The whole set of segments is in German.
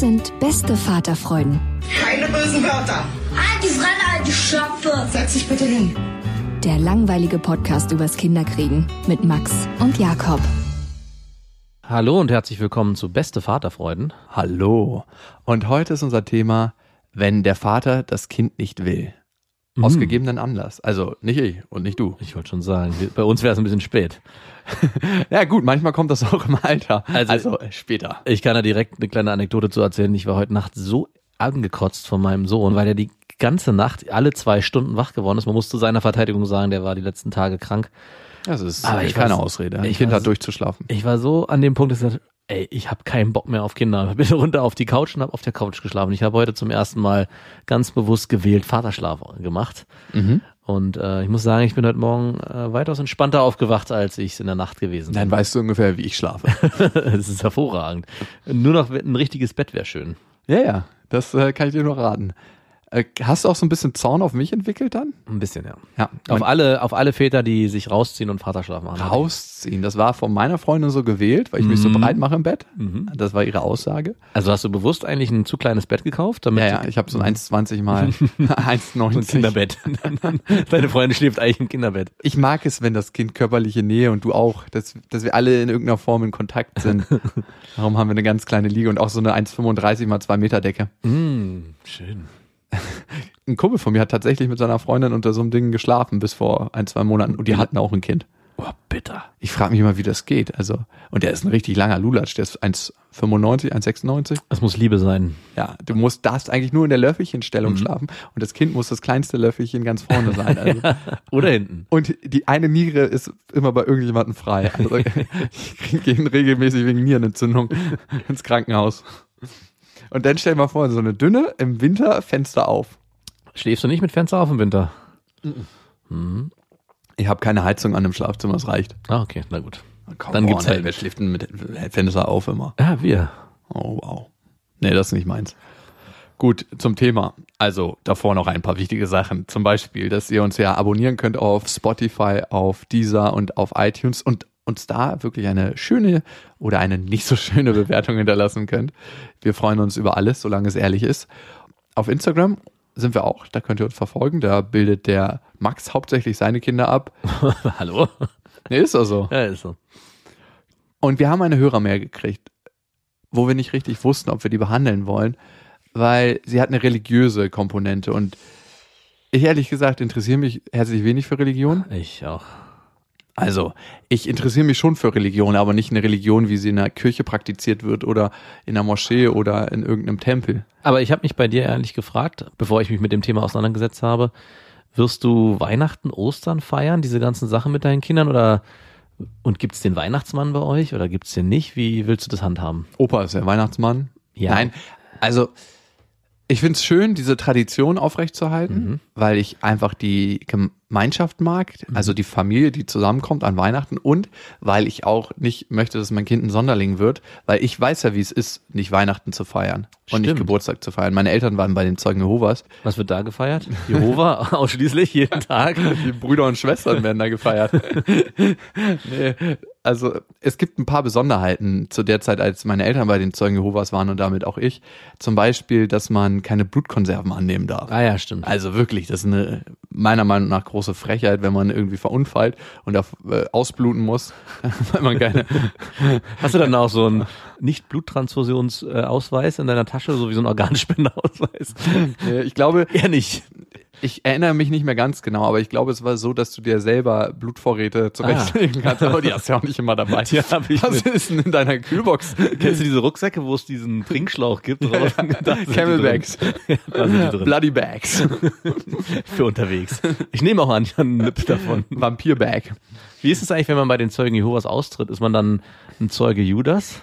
Das sind beste Vaterfreuden. Keine bösen Wörter. Halt die Fremde, alte Schöpfe. Setz dich bitte hin. Der langweilige Podcast übers Kinderkriegen mit Max und Jakob. Hallo und herzlich willkommen zu Beste Vaterfreuden. Hallo. Und heute ist unser Thema wenn der Vater das Kind nicht will. Mhm. Aus gegebenen Anlass. Also nicht ich und nicht du. Ich wollte schon sagen, bei uns wäre es ein bisschen spät. ja gut, manchmal kommt das auch im Alter. Also, also später. Ich kann da direkt eine kleine Anekdote zu erzählen. Ich war heute Nacht so angekotzt von meinem Sohn, weil er die ganze Nacht alle zwei Stunden wach geworden ist. Man muss zu seiner Verteidigung sagen, der war die letzten Tage krank. Das ist Aber ich keine Ausrede. Ein Kind hat durchzuschlafen. Ich war so an dem Punkt, dass ich dachte, ey, ich habe keinen Bock mehr auf Kinder. Ich bin runter auf die Couch und habe auf der Couch geschlafen. Ich habe heute zum ersten Mal ganz bewusst gewählt Vaterschlaf gemacht. Mhm. Und äh, ich muss sagen, ich bin heute Morgen äh, weitaus entspannter aufgewacht, als ich es in der Nacht gewesen bin. Dann weißt du ungefähr, wie ich schlafe. das ist hervorragend. Nur noch ein richtiges Bett wäre schön. Ja, ja, das äh, kann ich dir nur raten. Äh, hast du auch so ein bisschen Zorn auf mich entwickelt dann? Ein bisschen, ja. ja. Auf alle, auf alle Väter, die sich rausziehen und Vaterschlaf machen. Rausziehen, das war von meiner Freundin so gewählt, weil ich mhm. mich so mhm. breit mache im Bett. Mhm. Das war ihre Aussage. Also hast du bewusst eigentlich ein zu kleines Bett gekauft? Damit ja, ja, ich habe so ein 1,20 mal 1,90. Ein Kinderbett. Deine Freundin schläft eigentlich im Kinderbett. Ich mag es, wenn das Kind körperliche Nähe und du auch, dass, dass wir alle in irgendeiner Form in Kontakt sind. Darum haben wir eine ganz kleine Liege und auch so eine 1,35 mal 2 Meter Decke. Mm, schön. Ein Kumpel von mir hat tatsächlich mit seiner Freundin unter so einem Ding geschlafen bis vor ein, zwei Monaten und die hatten auch ein Kind. Oh, bitter. Ich frage mich immer, wie das geht. Also, und der ist ein richtig langer Lulatsch, der ist 1,95, 1,96. Das muss Liebe sein. Ja, du musst, darfst eigentlich nur in der Löffelchenstellung mhm. schlafen und das Kind muss das kleinste Löffelchen ganz vorne sein. Also. oder hinten. Und die eine Niere ist immer bei irgendjemandem frei. Also, ich gehe regelmäßig wegen Nierenentzündung ins Krankenhaus. Und dann stell dir mal vor, so eine dünne, im Winter Fenster auf. Schläfst du nicht mit Fenster auf im Winter? Mhm. Mhm. Ich habe keine Heizung an dem Schlafzimmer, es reicht. Ah, okay, na gut. Come Dann on, gibt's halt. Wer schläft denn mit Fenster auf immer? Ja, wir. Oh, wow. Nee, das ist nicht meins. Gut, zum Thema. Also davor noch ein paar wichtige Sachen. Zum Beispiel, dass ihr uns ja abonnieren könnt auf Spotify, auf Deezer und auf iTunes und uns da wirklich eine schöne oder eine nicht so schöne Bewertung hinterlassen könnt. Wir freuen uns über alles, solange es ehrlich ist. Auf Instagram sind wir auch, da könnt ihr uns verfolgen. Da bildet der Max hauptsächlich seine Kinder ab. Hallo? Nee, ist doch so. Ja, ist so. Und wir haben eine Hörermail gekriegt, wo wir nicht richtig wussten, ob wir die behandeln wollen, weil sie hat eine religiöse Komponente und ich ehrlich gesagt interessiere mich herzlich wenig für Religion. Ich auch. Also, ich interessiere mich schon für Religion, aber nicht eine Religion, wie sie in der Kirche praktiziert wird oder in der Moschee oder in irgendeinem Tempel. Aber ich habe mich bei dir ehrlich gefragt, bevor ich mich mit dem Thema auseinandergesetzt habe, wirst du Weihnachten, Ostern feiern, diese ganzen Sachen mit deinen Kindern oder und gibt es den Weihnachtsmann bei euch oder gibt es den nicht? Wie willst du das handhaben? Opa ist der Weihnachtsmann. Ja. Nein, also ich finde es schön, diese Tradition aufrechtzuerhalten, mhm. weil ich einfach die Gemeinschaft mag, mhm. also die Familie, die zusammenkommt an Weihnachten und weil ich auch nicht möchte, dass mein Kind ein Sonderling wird, weil ich weiß ja, wie es ist, nicht Weihnachten zu feiern Stimmt. und nicht Geburtstag zu feiern. Meine Eltern waren bei den Zeugen Jehovas. Was wird da gefeiert? Jehova ausschließlich jeden Tag? Die Brüder und Schwestern werden da gefeiert. nee. Also es gibt ein paar Besonderheiten zu der Zeit, als meine Eltern bei den Zeugen Jehovas waren und damit auch ich. Zum Beispiel, dass man keine Blutkonserven annehmen darf. Ah ja, stimmt. Also wirklich, das ist eine meiner Meinung nach große Frechheit, wenn man irgendwie verunfallt und auf, äh, ausbluten muss, weil man keine. Hast du dann auch so einen Nicht-Bluttransfusionsausweis in deiner Tasche, so wie so ein Organspenderausweis? Äh, ich glaube, Eher nicht. Ich erinnere mich nicht mehr ganz genau, aber ich glaube, es war so, dass du dir selber Blutvorräte zurechtlegen kannst, aber die hast du ja auch nicht immer dabei. Die hab ich Was mit. ist denn in deiner Kühlbox? Kennst du diese Rucksäcke, wo es diesen Trinkschlauch gibt? Sind die drin. Bloody Bags. Für unterwegs. Ich nehme auch an, ich habe einen Nip davon. Vampirbag. Wie ist es eigentlich, wenn man bei den Zeugen Jehovas austritt? Ist man dann ein Zeuge Judas?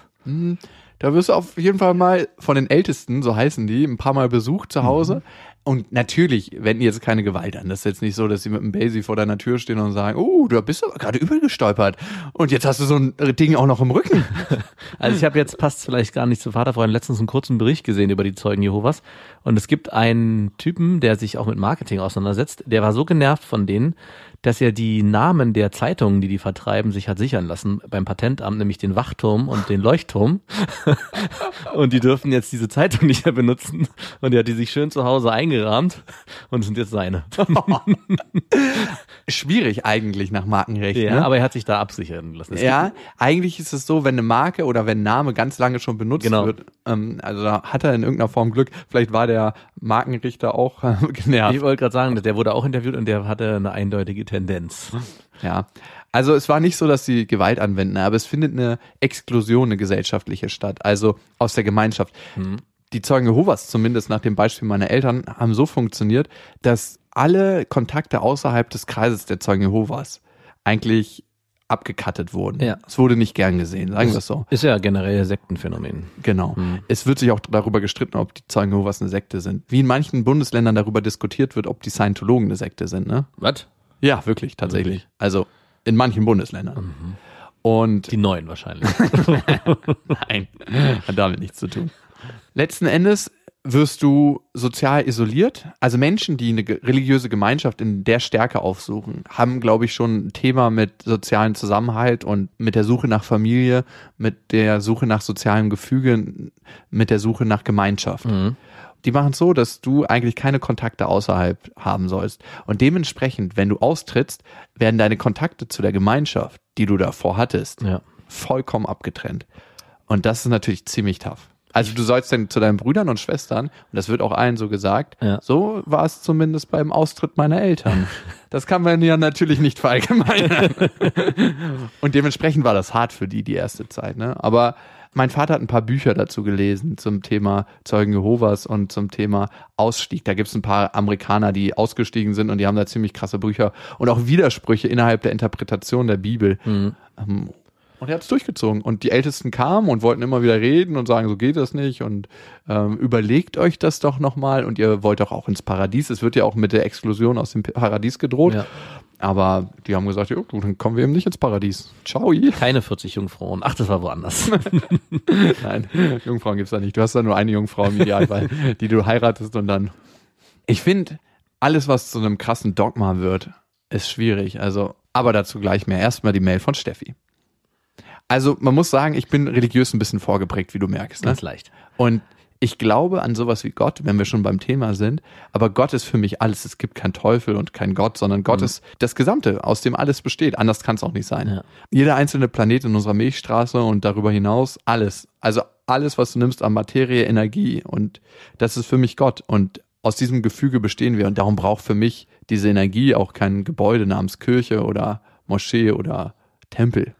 Da wirst du auf jeden Fall mal von den Ältesten, so heißen die, ein paar Mal besucht zu Hause. Und natürlich wenden jetzt keine Gewalt an. Das ist jetzt nicht so, dass sie mit einem Basie vor deiner Tür stehen und sagen, oh, du bist aber gerade übergestolpert. Und jetzt hast du so ein Ding auch noch im Rücken. Also ich habe jetzt, passt vielleicht gar nicht zu Vaterfreund, letztens einen kurzen Bericht gesehen über die Zeugen Jehovas. Und es gibt einen Typen, der sich auch mit Marketing auseinandersetzt, der war so genervt von denen, dass er die Namen der Zeitungen, die die vertreiben, sich hat sichern lassen beim Patentamt, nämlich den Wachturm und den Leuchtturm. und die dürfen jetzt diese Zeitung nicht mehr benutzen. Und er hat die sich schön zu Hause eingerahmt und sind jetzt seine. Schwierig eigentlich nach Markenrecht. Ja, ne? aber er hat sich da absichern lassen. Es Ja, eigentlich ist es so, wenn eine Marke oder wenn ein Name ganz lange schon benutzt Genau. wird, ähm, also da hat er in irgendeiner Form Glück. Vielleicht war der Markenrichter auch äh, Ich genervt. wollte gerade sagen, der wurde auch interviewt und der hatte eine eindeutige Tendenz. Ja. Also es war nicht so, dass sie Gewalt anwenden, aber es findet eine Exklusion, eine gesellschaftliche statt, also aus der Gemeinschaft. Die Zeugen Jehovas, zumindest nach dem Beispiel meiner Eltern, haben so funktioniert, dass alle Kontakte außerhalb des Kreises der Zeugen Jehovas eigentlich abgekattet wurden. Ja. Es wurde nicht gern gesehen, sagen wir es so. Ist ja generell Sektenphänomen. Genau. Es wird sich auch darüber gestritten, ob die Zeugen Jehovas eine Sekte sind. Wie in manchen Bundesländern darüber diskutiert wird, ob die Scientologen eine Sekte sind, ne? Was? Ja, wirklich, tatsächlich. Also in manchen Bundesländern. Und Die neuen wahrscheinlich. nein, hat damit nichts zu tun. Letzten Endes wirst du sozial isoliert. Also Menschen, die eine religiöse Gemeinschaft in der Stärke aufsuchen, haben, glaube ich, schon ein Thema mit sozialen Zusammenhalt und mit der Suche nach Familie, mit der Suche nach sozialem Gefüge, mit der Suche nach Gemeinschaft. Die machen es so, dass du eigentlich keine Kontakte außerhalb haben sollst. Und dementsprechend, wenn du austrittst, werden deine Kontakte zu der Gemeinschaft, die du davor hattest, Ja. vollkommen abgetrennt. Und das ist natürlich ziemlich tough. Also du sollst dann zu deinen Brüdern und Schwestern, und das wird auch allen so gesagt, Ja. so war es zumindest beim Austritt meiner Eltern. Das kann man ja natürlich nicht verallgemeinern. und dementsprechend war das hart für die, die erste Zeit. Ne? Aber mein Vater hat ein paar Bücher dazu gelesen zum Thema Zeugen Jehovas und zum Thema Ausstieg. Da gibt es ein paar Amerikaner, die ausgestiegen sind und die haben da ziemlich krasse Bücher und auch Widersprüche innerhalb der Interpretation der Bibel. Ähm, und er hat es durchgezogen. Und die Ältesten kamen und wollten immer wieder reden und sagen, so geht das nicht. Und ähm, überlegt euch das doch nochmal. Und ihr wollt doch auch ins Paradies. Es wird ja auch mit der Exklusion aus dem Paradies gedroht. Ja. Aber die haben gesagt, ja, du, dann kommen wir eben nicht ins Paradies. Ciao. Keine 40 Jungfrauen. Ach, das war woanders. Nein, Jungfrauen gibt's da nicht. Du hast da nur eine Jungfrau im Idealfall, die du heiratest und dann. Ich finde, alles, was zu einem krassen Dogma wird, ist schwierig. Also, aber dazu gleich mehr. Erstmal die Mail von Steffi. Also, man muss sagen, ich bin religiös ein bisschen vorgeprägt, wie du merkst. Ne? Ganz leicht. Und ich glaube an sowas wie Gott, wenn wir schon beim Thema sind. Aber Gott ist für mich alles. Es gibt keinen Teufel und keinen Gott, sondern Gott ist das Gesamte, aus dem alles besteht. Anders kann es auch nicht sein. Ja. Jeder einzelne Planet in unserer Milchstraße und darüber hinaus alles. Also alles, was du nimmst an Materie, Energie. Und das ist für mich Gott. Und aus diesem Gefüge bestehen wir. Und darum braucht für mich diese Energie auch kein Gebäude namens Kirche oder Moschee oder Tempel.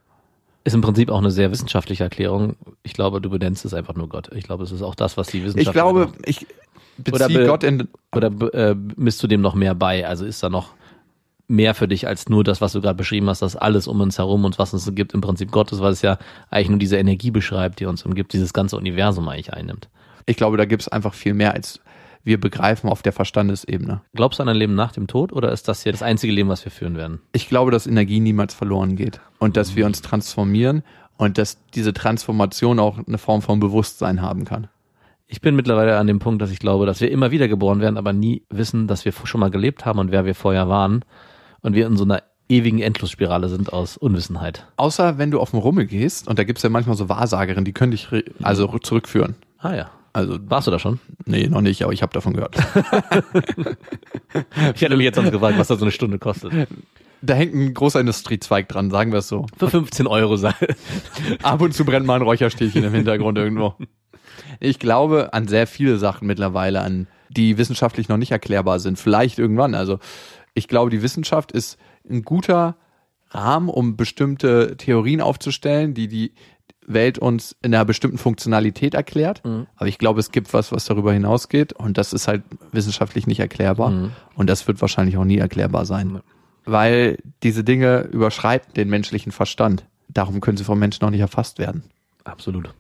Ist im Prinzip auch eine sehr wissenschaftliche Erklärung. Ich glaube, du benennst es einfach nur Gott. Ich glaube, es ist auch das, was die Wissenschaft. Ich glaube, ich Oder beziehe be- Gott in, Oder äh, misst du dem noch mehr bei? Also ist da noch mehr für dich als nur das, was du gerade beschrieben hast, dass alles um uns herum und was es gibt, im Prinzip Gottes, weil es ja eigentlich nur diese Energie beschreibt, die uns umgibt, dieses ganze Universum eigentlich einnimmt. ich glaube, da gibt es einfach viel mehr, als wir begreifen auf der Verstandesebene. Glaubst du an ein Leben nach dem Tod oder ist das hier das einzige Leben, was wir führen werden? Ich glaube, dass Energie niemals verloren geht und dass wir uns transformieren und dass diese Transformation auch eine Form von Bewusstsein haben kann. Ich bin mittlerweile an dem Punkt, dass ich glaube, dass wir immer wieder geboren werden, aber nie wissen, dass wir schon mal gelebt haben und wer wir vorher waren und wir in so einer ewigen Endlosspirale sind aus Unwissenheit. Außer wenn du auf den Rummel gehst und da gibt's ja manchmal so Wahrsagerinnen, die können dich also rück- zurückführen. Ah ja. Also, Warst du da schon? nee, noch nicht, aber ich habe davon gehört. Ich hätte mich jetzt sonst gefragt, was da so eine Stunde kostet. Da hängt ein großer Industriezweig dran, sagen wir es so. Für 15 Euro sei. Ab und zu brennt mal ein Räucherstäbchen im Hintergrund irgendwo. Ich glaube an sehr viele Sachen mittlerweile, an die wissenschaftlich noch nicht erklärbar sind. Vielleicht irgendwann. Also ich glaube, die Wissenschaft ist ein guter Rahmen, um bestimmte Theorien aufzustellen, die die Welt uns in einer bestimmten Funktionalität erklärt. Aber ich glaube, es gibt was, was darüber hinausgeht und das ist halt wissenschaftlich nicht erklärbar. Und das wird wahrscheinlich auch nie erklärbar sein. Weil diese Dinge überschreiten den menschlichen Verstand. Darum können sie vom Menschen noch nicht erfasst werden. Absolut.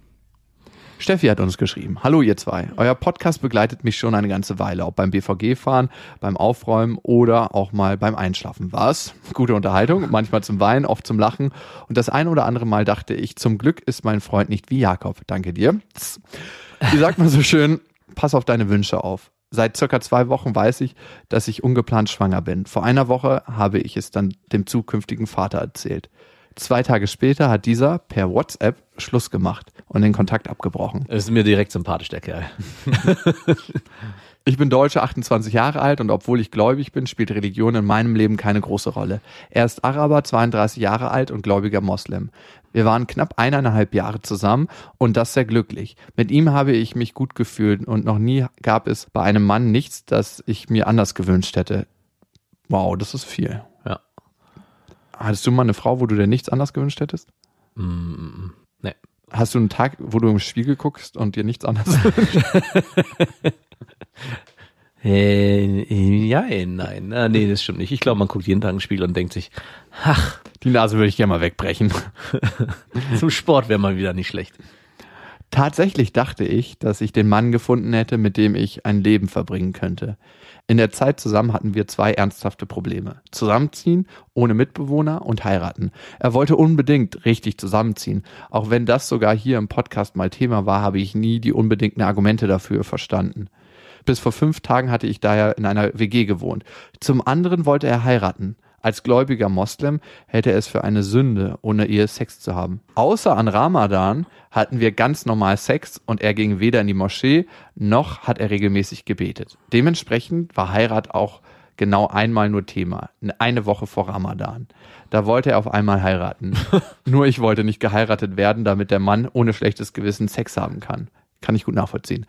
Steffi hat uns geschrieben. Hallo ihr zwei. Euer Podcast begleitet mich schon eine ganze Weile, ob beim BVG-Fahren, beim Aufräumen oder auch mal beim Einschlafen. Was? Gute Unterhaltung, manchmal zum Weinen, oft zum Lachen. Und das ein oder andere Mal dachte ich, zum Glück ist mein Freund nicht wie Jakob. Danke dir. Wie sagt man so schön, pass auf deine Wünsche auf. Seit circa zwei Wochen weiß ich, dass ich ungeplant schwanger bin. Vor einer Woche habe ich es dann dem zukünftigen Vater erzählt. Zwei Tage später hat dieser per WhatsApp Schluss gemacht und den Kontakt abgebrochen. Es ist mir direkt sympathisch, der Kerl. Ich bin Deutsche, 28 Jahre alt und obwohl ich gläubig bin, spielt Religion in meinem Leben keine große Rolle. Er ist Araber, 32 Jahre alt und gläubiger Moslem. Wir waren knapp eineinhalb Jahre zusammen und das sehr glücklich. Mit ihm habe ich mich gut gefühlt und noch nie gab es bei einem Mann nichts, das ich mir anders gewünscht hätte. Wow, das ist viel. Ja. Hattest du mal eine Frau, wo du dir nichts anders gewünscht hättest? Nee. Hast du einen Tag, wo du im Spiegel guckst und dir nichts anderes wünschst? Äh, ja, äh, nein. Ah, nee, das stimmt nicht. Ich glaube, man guckt jeden Tag ein Spiel und denkt sich, ach, Die Nase würde ich gerne mal wegbrechen. zum Sport wäre mal wieder nicht schlecht. Tatsächlich dachte ich, dass ich den Mann gefunden hätte, mit dem ich ein Leben verbringen könnte. In der Zeit zusammen hatten wir zwei ernsthafte Probleme. Zusammenziehen, ohne Mitbewohner und heiraten. Er wollte unbedingt richtig zusammenziehen. Auch wenn das sogar hier im Podcast mal Thema war, habe ich nie die unbedingten Argumente dafür verstanden. Bis vor fünf Tagen hatte ich daher in einer WG gewohnt. Zum anderen wollte er heiraten. Als gläubiger Moslem hätte er es für eine Sünde, ohne Ehe Sex zu haben. Außer an Ramadan hatten wir ganz normal Sex und er ging weder in die Moschee, noch hat er regelmäßig gebetet. Dementsprechend war Heirat auch genau einmal nur Thema. Eine Woche vor Ramadan. Da wollte er auf einmal heiraten. nur ich wollte nicht geheiratet werden, damit der Mann ohne schlechtes Gewissen Sex haben kann. Kann ich gut nachvollziehen.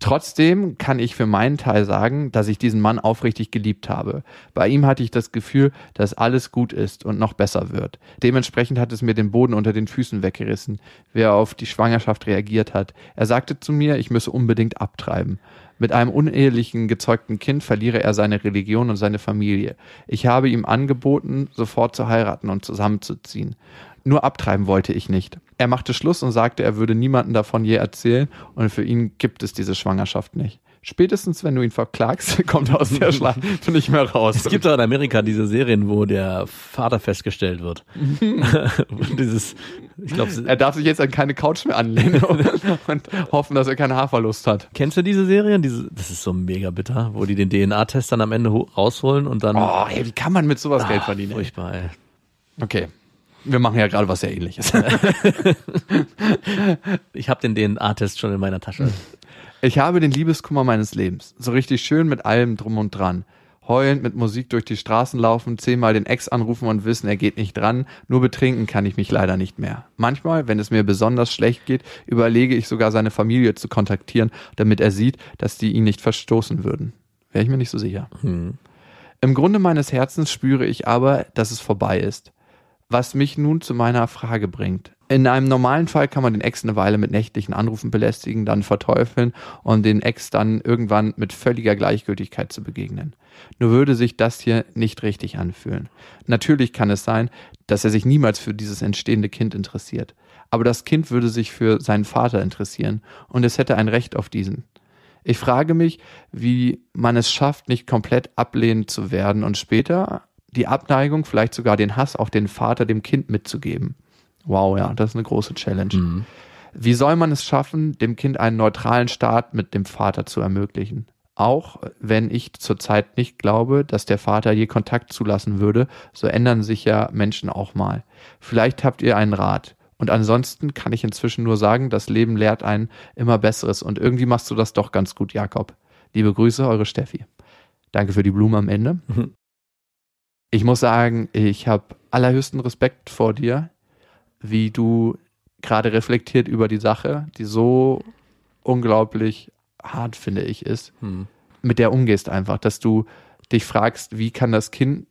Trotzdem kann ich für meinen Teil sagen, dass ich diesen Mann aufrichtig geliebt habe. Bei ihm hatte ich das Gefühl, dass alles gut ist und noch besser wird. Dementsprechend hat es mir den Boden unter den Füßen weggerissen, wie er auf die Schwangerschaft reagiert hat. Er sagte zu mir, ich müsse unbedingt abtreiben. Mit einem unehelichen, gezeugten Kind verliere er seine Religion und seine Familie. Ich habe ihm angeboten, sofort zu heiraten und zusammenzuziehen. Nur abtreiben wollte ich nicht. Er machte Schluss und sagte, er würde niemanden davon je erzählen und für ihn gibt es diese Schwangerschaft nicht. Spätestens, wenn du ihn verklagst, kommt er aus der Schlacht nicht mehr raus. Es gibt auch in Amerika diese Serien, wo der Vater festgestellt wird. Dieses, ich glaube, er darf sich jetzt an keine Couch mehr anlehnen und hoffen, dass er keinen Haarverlust hat. kennst du diese Serien? Diese, das ist so mega bitter, wo die den DNA-Test dann am Ende ho- rausholen und dann. Oh, ey, wie kann man mit sowas Geld Ah, verdienen? Furchtbar, ey. Okay. Wir machen ja gerade was sehr ähnliches. Ich habe den DNA-Test schon in meiner Tasche. Ich habe den Liebeskummer meines Lebens. So richtig schön mit allem drum und dran. Heulend mit Musik durch die Straßen laufen, zehnmal den Ex anrufen und wissen, er geht nicht dran. Nur betrinken kann ich mich leider nicht mehr. Manchmal, wenn es mir besonders schlecht geht, überlege ich sogar seine Familie zu kontaktieren, damit er sieht, dass die ihn nicht verstoßen würden. Wäre ich mir nicht so sicher. Im Grunde meines Herzens spüre ich aber, dass es vorbei ist. Was mich nun zu meiner Frage bringt. In einem normalen Fall kann man den Ex eine Weile mit nächtlichen Anrufen belästigen, dann verteufeln und den Ex dann irgendwann mit völliger Gleichgültigkeit zu begegnen. Nur würde sich das hier nicht richtig anfühlen. Natürlich kann es sein, dass er sich niemals für dieses entstehende Kind interessiert. Aber das Kind würde sich für seinen Vater interessieren und es hätte ein Recht auf diesen. Ich frage mich, wie man es schafft, nicht komplett ablehnend zu werden und später die Abneigung, vielleicht sogar den Hass auf den Vater dem Kind mitzugeben. Wow, ja, das ist eine große Challenge. Wie soll man es schaffen, dem Kind einen neutralen Start mit dem Vater zu ermöglichen? auch wenn ich zurzeit nicht glaube, dass der Vater je Kontakt zulassen würde, so ändern sich ja Menschen auch mal. Vielleicht habt ihr einen Rat. Und ansonsten kann ich inzwischen nur sagen, das Leben lehrt einen immer Besseres. Und irgendwie machst du das doch ganz gut, Jakob. Liebe Grüße, eure Steffi. Danke für die Blume am Ende. Mhm. Ich muss sagen, ich habe allerhöchsten Respekt vor dir, wie du gerade reflektiert über die Sache, die so unglaublich hart, finde ich, ist, Hm. mit der umgehst einfach, dass du dich fragst, wie kann das Kind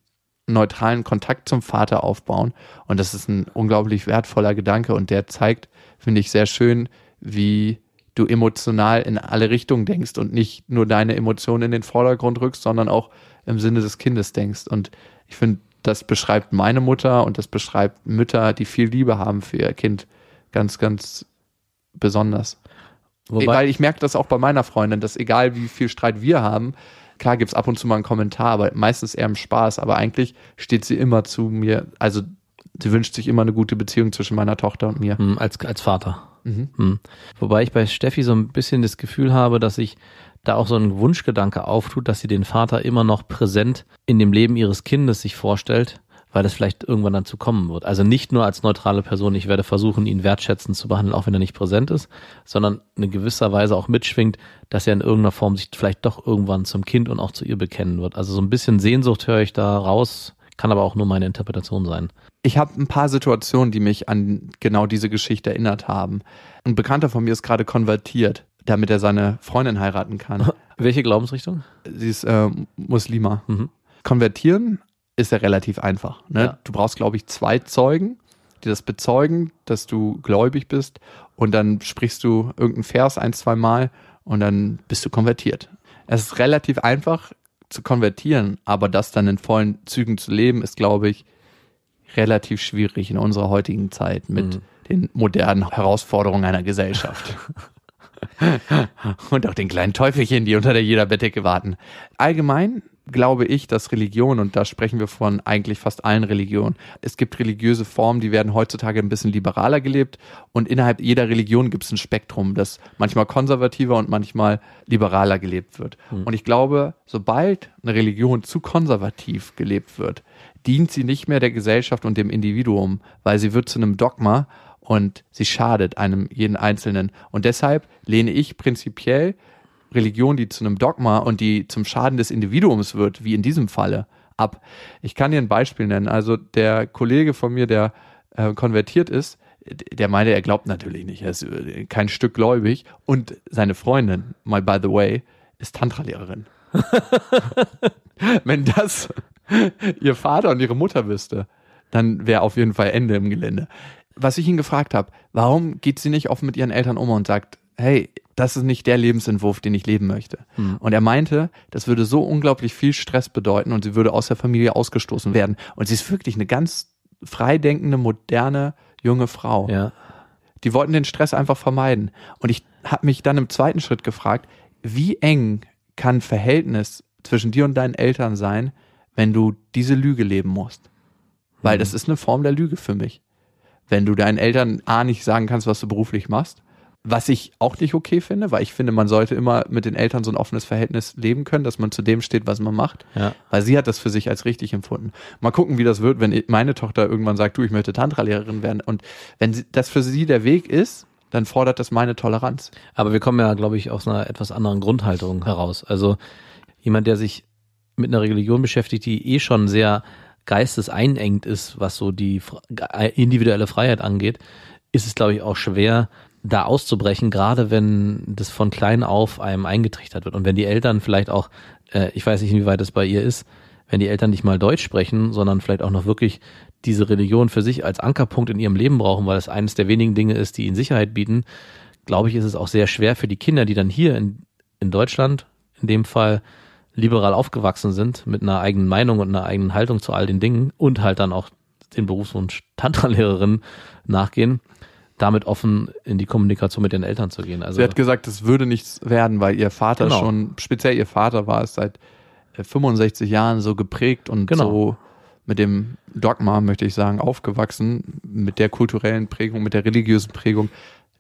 neutralen Kontakt zum Vater aufbauen? Und das ist ein unglaublich wertvoller Gedanke und der zeigt, finde ich, sehr schön, wie du emotional in alle Richtungen denkst und nicht nur deine Emotionen in den Vordergrund rückst, sondern auch im Sinne des Kindes denkst. Und ich finde, das beschreibt meine Mutter und das beschreibt Mütter, die viel Liebe haben für ihr Kind, ganz, ganz besonders. Wobei, Weil ich merke das auch bei meiner Freundin, dass egal wie viel Streit wir haben, klar gibt's ab und zu mal einen Kommentar, aber meistens eher im Spaß, aber eigentlich steht sie immer zu mir, also sie wünscht sich immer eine gute Beziehung zwischen meiner Tochter und mir. hm, als, als Vater. Mhm. Hm. Wobei ich bei Steffi so ein bisschen das Gefühl habe, dass sich da auch so ein Wunschgedanke auftut, dass sie den Vater immer noch präsent in dem Leben ihres Kindes sich vorstellt, weil das vielleicht irgendwann dann zu kommen wird. Also nicht nur als neutrale Person, ich werde versuchen, ihn wertschätzend zu behandeln, auch wenn er nicht präsent ist, sondern in gewisser Weise auch mitschwingt, dass er in irgendeiner Form sich vielleicht doch irgendwann zum Kind und auch zu ihr bekennen wird. Also so ein bisschen Sehnsucht höre ich da raus, kann aber auch nur meine Interpretation sein. Ich habe ein paar Situationen, die mich an genau diese Geschichte erinnert haben. Ein Bekannter von mir ist gerade konvertiert, damit er seine Freundin heiraten kann. Welche Glaubensrichtung? Sie ist äh, Muslima. Mhm. Konvertieren ist ja relativ einfach. Ne? Ja. Du brauchst, glaube ich, zwei Zeugen, die das bezeugen, dass du gläubig bist. Und dann sprichst du irgendeinen Vers ein, zwei Mal und dann bist du konvertiert. Es ist relativ einfach zu konvertieren, aber das dann in vollen Zügen zu leben, ist, glaube ich, relativ schwierig in unserer heutigen Zeit mit Mhm. den modernen Herausforderungen einer Gesellschaft. und auch den kleinen Teufelchen, die unter der jeder Bettdecke warten. Allgemein glaube ich, dass Religion, und da sprechen wir von eigentlich fast allen Religionen, es gibt religiöse Formen, die werden heutzutage ein bisschen liberaler gelebt und innerhalb jeder Religion gibt es ein Spektrum, das manchmal konservativer und manchmal liberaler gelebt wird. Und ich glaube, sobald eine Religion zu konservativ gelebt wird, dient sie nicht mehr der Gesellschaft und dem Individuum, weil sie wird zu einem Dogma und sie schadet einem jeden Einzelnen. Und deshalb lehne ich prinzipiell Religion, die zu einem Dogma und die zum Schaden des Individuums wird, wie in diesem Falle, ab. Ich kann dir ein Beispiel nennen. Also der Kollege von mir, der äh, konvertiert ist, der meinte, er glaubt natürlich nicht, er ist äh, kein Stück gläubig. Und seine Freundin, my by the way, ist Tantra-Lehrerin. Wenn das ihr Vater und ihre Mutter wüsste, dann wäre auf jeden Fall Ende im Gelände. Was ich ihn gefragt habe, warum geht sie nicht offen mit ihren Eltern um und sagt, hey, das ist nicht der Lebensentwurf, den ich leben möchte. Und er meinte, das würde so unglaublich viel Stress bedeuten und sie würde aus der Familie ausgestoßen werden. Und sie ist wirklich eine ganz freidenkende, moderne, junge Frau. Ja. Die wollten den Stress einfach vermeiden. Und ich habe mich dann im zweiten Schritt gefragt, wie eng kann Verhältnis zwischen dir und deinen Eltern sein, wenn du diese Lüge leben musst? Weil das ist eine Form der Lüge für mich. Wenn du deinen Eltern A nicht sagen kannst, was du beruflich machst, was ich auch nicht okay finde, weil ich finde, man sollte immer mit den Eltern so ein offenes Verhältnis leben können, dass man zu dem steht, was man macht. Ja. Weil sie hat das für sich als richtig empfunden. Mal gucken, wie das wird, wenn meine Tochter irgendwann sagt, du, ich möchte Tantra-Lehrerin werden. Und wenn das für sie der Weg ist, dann fordert das meine Toleranz. Aber wir kommen ja, glaube ich, aus einer etwas anderen Grundhaltung heraus. Also jemand, der sich mit einer Religion beschäftigt, die eh schon sehr geisteseinengt ist, was so die ge- individuelle Freiheit angeht, ist es, glaube ich, auch schwer, da auszubrechen, gerade wenn das von klein auf einem eingetrichtert wird. Und wenn die Eltern vielleicht auch, äh, ich weiß nicht, inwieweit es bei ihr ist, wenn die Eltern nicht mal Deutsch sprechen, sondern vielleicht auch noch wirklich diese Religion für sich als Ankerpunkt in ihrem Leben brauchen, weil es eines der wenigen Dinge ist, die ihnen Sicherheit bieten, glaube ich, ist es auch sehr schwer für die Kinder, die dann hier in, in Deutschland in dem Fall liberal aufgewachsen sind, mit einer eigenen Meinung und einer eigenen Haltung zu all den Dingen und halt dann auch den Berufswunsch Tantra-Lehrerin nachgehen, damit offen in die Kommunikation mit den Eltern zu gehen. Also Sie hat gesagt, es würde nichts werden, weil ihr Vater Genau. schon, speziell ihr Vater war es seit äh, 65 Jahren so geprägt und Genau. so mit dem Dogma, möchte ich sagen, aufgewachsen, mit der kulturellen Prägung, mit der religiösen Prägung,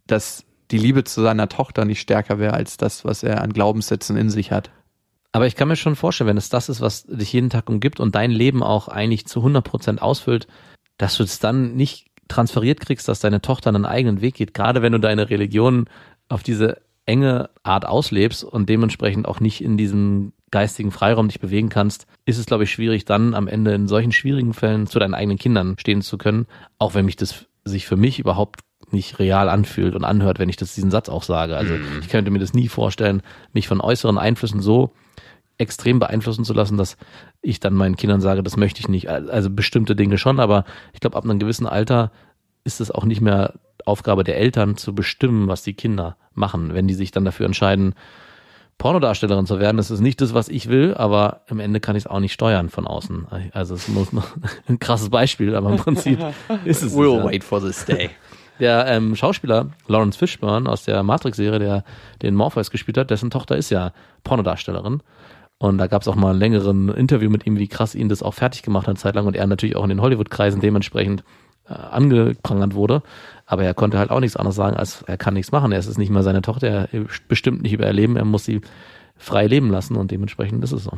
dass die Liebe zu seiner Tochter nicht stärker wäre als das, was er an Glaubenssätzen in sich hat. Aber ich kann mir schon vorstellen, wenn es das ist, was dich jeden Tag umgibt und dein Leben auch eigentlich zu 100 Prozent ausfüllt, dass du es dann nicht transferiert kriegst, dass deine Tochter einen eigenen Weg geht, gerade wenn du deine Religion auf diese enge Art auslebst und dementsprechend auch nicht in diesem geistigen Freiraum dich bewegen kannst, ist es, glaube ich, schwierig, dann am Ende in solchen schwierigen Fällen zu deinen eigenen Kindern stehen zu können, auch wenn mich das sich für mich überhaupt nicht real anfühlt und anhört, wenn ich das diesen Satz auch sage. Also mhm. ich könnte mir das nie vorstellen, mich von äußeren Einflüssen so extrem beeinflussen zu lassen, dass ich dann meinen Kindern sage, das möchte ich nicht. Also bestimmte Dinge schon, aber ich glaube, ab einem gewissen Alter ist es auch nicht mehr Aufgabe der Eltern zu bestimmen, was die Kinder machen. Wenn die sich dann dafür entscheiden, Pornodarstellerin zu werden, das ist nicht das, was ich will, aber im Ende kann ich es auch nicht steuern von außen. Also es muss ein krasses Beispiel, aber im Prinzip ist es. We'll wait for this day. Der ähm, Schauspieler Lawrence Fishburne aus der Matrix-Serie, der den Morpheus gespielt hat, dessen Tochter ist ja Pornodarstellerin. Und da gab es auch mal ein längeren Interview mit ihm, wie krass ihn das auch fertig gemacht hat, Zeit lang. Und er natürlich auch in den Hollywood-Kreisen dementsprechend äh, angeprangert wurde. Aber er konnte halt auch nichts anderes sagen, als er kann nichts machen. Er ist nicht mal seine Tochter, er bestimmt nicht über ihr Leben, er muss sie frei leben lassen und dementsprechend ist es so.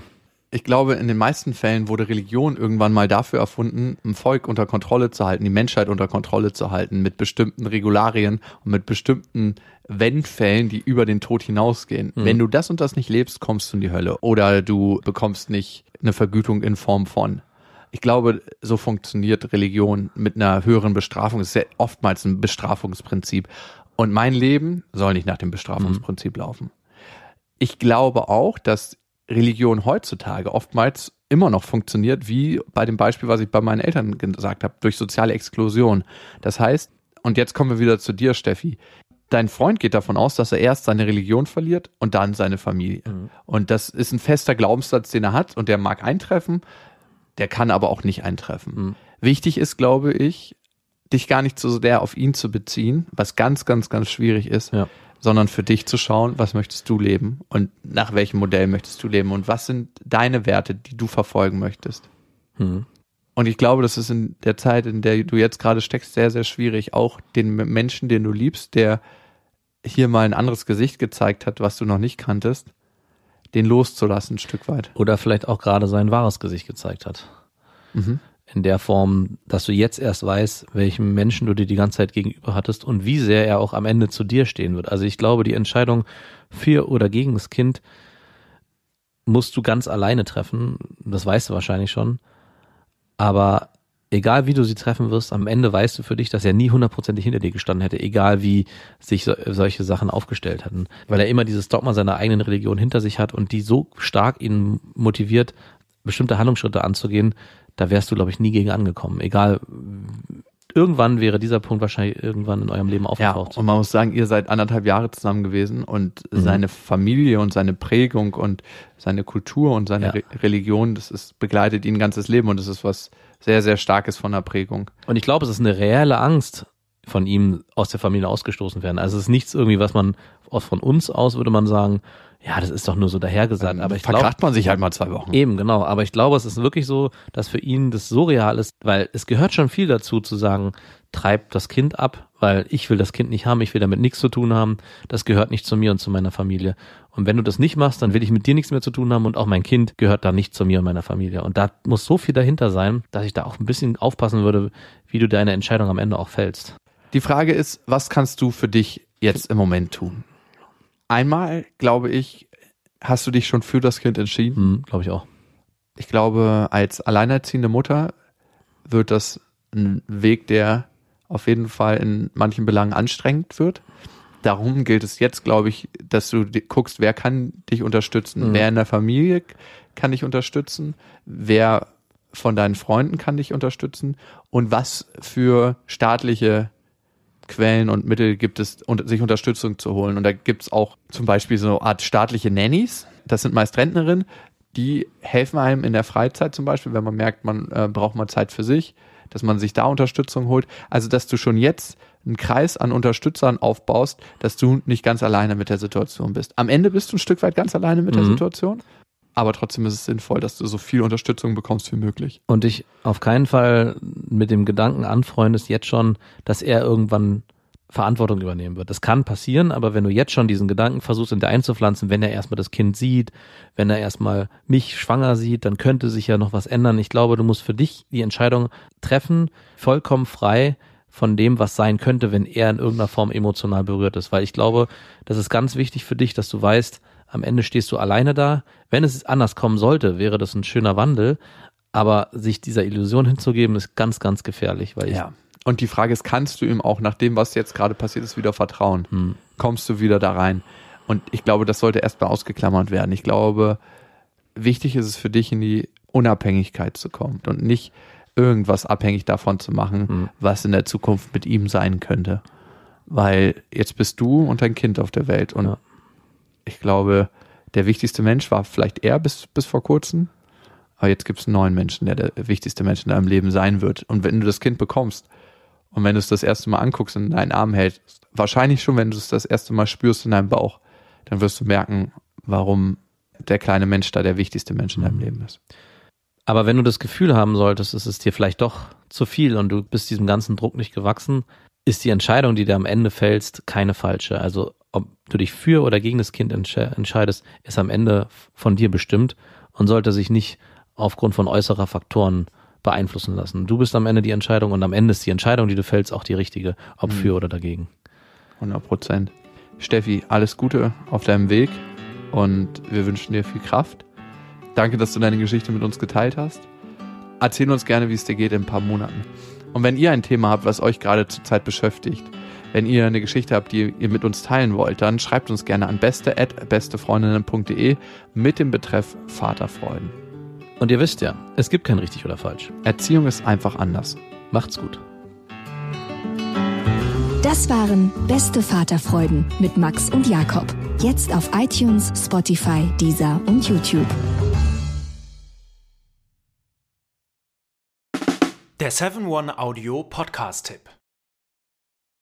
Ich glaube, in den meisten Fällen wurde Religion irgendwann mal dafür erfunden, ein Volk unter Kontrolle zu halten, die Menschheit unter Kontrolle zu halten, mit bestimmten Regularien und mit bestimmten Wendfällen, die über den Tod hinausgehen. Mhm. Wenn du das und das nicht lebst, kommst du in die Hölle. Oder du bekommst nicht eine Vergütung in Form von. Ich glaube, so funktioniert Religion mit einer höheren Bestrafung. Es ist ja oftmals ein Bestrafungsprinzip. Und mein Leben soll nicht nach dem Bestrafungsprinzip mhm. laufen. Ich glaube auch, dass Religion heutzutage oftmals immer noch funktioniert, wie bei dem Beispiel, was ich bei meinen Eltern gesagt habe, durch soziale Exklusion. Das heißt, und jetzt kommen wir wieder zu dir, Steffi. Dein Freund geht davon aus, dass er erst seine Religion verliert und dann seine Familie. Mhm. Und das ist ein fester Glaubenssatz, den er hat und der mag eintreffen, der kann aber auch nicht eintreffen. Mhm. Wichtig ist, glaube ich, dich gar nicht so sehr auf ihn zu beziehen, was ganz, ganz, ganz schwierig ist, ja. Sondern für dich zu schauen, was möchtest du leben und nach welchem Modell möchtest du leben und was sind deine Werte, die du verfolgen möchtest. Mhm. Und ich glaube, das ist in der Zeit, in der du jetzt gerade steckst, sehr, sehr schwierig, auch den Menschen, den du liebst, der hier mal ein anderes Gesicht gezeigt hat, was du noch nicht kanntest, den loszulassen, ein Stück weit. Oder vielleicht auch gerade sein wahres Gesicht gezeigt hat. Mhm. In der Form, dass du jetzt erst weißt, welchem Menschen du dir die ganze Zeit gegenüber hattest und wie sehr er auch am Ende zu dir stehen wird. Also ich glaube, die Entscheidung für oder gegen das Kind musst du ganz alleine treffen. Das weißt du wahrscheinlich schon. Aber egal wie du sie treffen wirst, am Ende weißt du für dich, dass er nie hundertprozentig hinter dir gestanden hätte, egal wie sich so, solche Sachen aufgestellt hatten. Weil er immer dieses Dogma seiner eigenen Religion hinter sich hat und die so stark ihn motiviert, bestimmte Handlungsschritte anzugehen, da wärst du, glaube ich, nie gegen angekommen. Egal, irgendwann wäre dieser Punkt wahrscheinlich irgendwann in eurem Leben aufgetaucht. Ja, und man muss sagen, ihr seid anderthalb Jahre zusammen gewesen und mhm. seine Familie und seine Prägung und seine Kultur und seine ja. Re Religion, das ist, begleitet ihn ein ganzes Leben und das ist was sehr, sehr Starkes von der Prägung. Und ich glaube, es ist eine reelle Angst von ihm aus der Familie ausgestoßen werden. Also es ist nichts irgendwie, was man von uns aus würde man sagen, ja, das ist doch nur so dahergesagt. Ähm, aber ich glaube, man sich halt mal zwei Wochen. Eben, genau. Aber ich glaube, es ist wirklich so, dass für ihn das so real ist, weil es gehört schon viel dazu zu sagen, treib das Kind ab, weil ich will das Kind nicht haben, ich will damit nichts zu tun haben. Das gehört nicht zu mir und zu meiner Familie. Und wenn du das nicht machst, dann will ich mit dir nichts mehr zu tun haben und auch mein Kind gehört da nicht zu mir und meiner Familie. Und da muss so viel dahinter sein, dass ich da auch ein bisschen aufpassen würde, wie du deine Entscheidung am Ende auch fällst. Die Frage ist, was kannst du für dich jetzt im Moment tun? Einmal, glaube ich, hast du dich schon für das Kind entschieden. Hm, glaube ich auch. Ich glaube, als alleinerziehende Mutter wird das ein Weg, der auf jeden Fall in manchen Belangen anstrengend wird. Darum gilt es jetzt, glaube ich, dass du guckst, wer kann dich unterstützen, mhm. wer in der Familie kann dich unterstützen, wer von deinen Freunden kann dich unterstützen und was für staatliche Quellen und Mittel gibt es, sich Unterstützung zu holen. Und da gibt es auch zum Beispiel so eine Art staatliche Nannies. Das sind meist Rentnerinnen, die helfen einem in der Freizeit zum Beispiel, wenn man merkt, man äh, braucht mal Zeit für sich, dass man sich da Unterstützung holt. Also, dass du schon jetzt einen Kreis an Unterstützern aufbaust, dass du nicht ganz alleine mit der Situation bist. Am Ende bist du ein Stück weit ganz alleine mit mhm. der Situation, aber trotzdem ist es sinnvoll, dass du so viel Unterstützung bekommst wie möglich. Und dich auf keinen Fall mit dem Gedanken anfreundest jetzt schon, dass er irgendwann Verantwortung übernehmen wird. Das kann passieren, aber wenn du jetzt schon diesen Gedanken versuchst, in dir einzupflanzen, wenn er erstmal das Kind sieht, wenn er erstmal mich schwanger sieht, dann könnte sich ja noch was ändern. Ich glaube, du musst für dich die Entscheidung treffen, vollkommen frei von dem, was sein könnte, wenn er in irgendeiner Form emotional berührt ist. Weil ich glaube, das ist ganz wichtig für dich, dass du weißt, am Ende stehst du alleine da. Wenn es anders kommen sollte, wäre das ein schöner Wandel. Aber sich dieser Illusion hinzugeben, ist ganz, ganz gefährlich, weil Ja. Und die Frage ist, kannst du ihm auch nach dem, was jetzt gerade passiert ist, wieder vertrauen? Hm. Kommst du wieder da rein? Und ich glaube, das sollte erstmal ausgeklammert werden. Ich glaube, wichtig ist es für dich, in die Unabhängigkeit zu kommen und nicht irgendwas abhängig davon zu machen, Hm. was in der Zukunft mit ihm sein könnte. Weil jetzt bist du und dein Kind auf der Welt. Und Ja. Ich glaube, der wichtigste Mensch war vielleicht er bis, bis vor kurzem. Aber jetzt gibt es einen neuen Menschen, der der wichtigste Mensch in deinem Leben sein wird. Und wenn du das Kind bekommst und wenn du es das erste Mal anguckst und in deinen Arm hältst, wahrscheinlich schon, wenn du es das erste Mal spürst in deinem Bauch, dann wirst du merken, warum der kleine Mensch da der wichtigste Mensch in deinem Leben ist. Aber wenn du das Gefühl haben solltest, es ist dir vielleicht doch zu viel und du bist diesem ganzen Druck nicht gewachsen, ist die Entscheidung, die du am Ende fällst, keine falsche. Also ob du dich für oder gegen das Kind entsche entscheidest, ist am Ende von dir bestimmt und sollte sich nicht aufgrund von äußerer Faktoren beeinflussen lassen. Du bist am Ende die Entscheidung und am Ende ist die Entscheidung, die du fällst, auch die richtige, ob für oder dagegen. 100 Prozent. Steffi, alles Gute auf deinem Weg und wir wünschen dir viel Kraft. Danke, dass du deine Geschichte mit uns geteilt hast. Erzähl uns gerne, wie es dir geht in ein paar Monaten. Und wenn ihr ein Thema habt, was euch gerade zurzeit beschäftigt, wenn ihr eine Geschichte habt, die ihr mit uns teilen wollt, dann schreibt uns gerne an beste@bestefreundinnen.de mit dem Betreff Vaterfreuden. Und ihr wisst ja, es gibt kein richtig oder falsch. Erziehung ist einfach anders. Macht's gut. Das waren Beste Vaterfreuden mit Max und Jakob. Jetzt auf iTunes, Spotify, Deezer und YouTube. Der 7-One-Audio-Podcast-Tipp.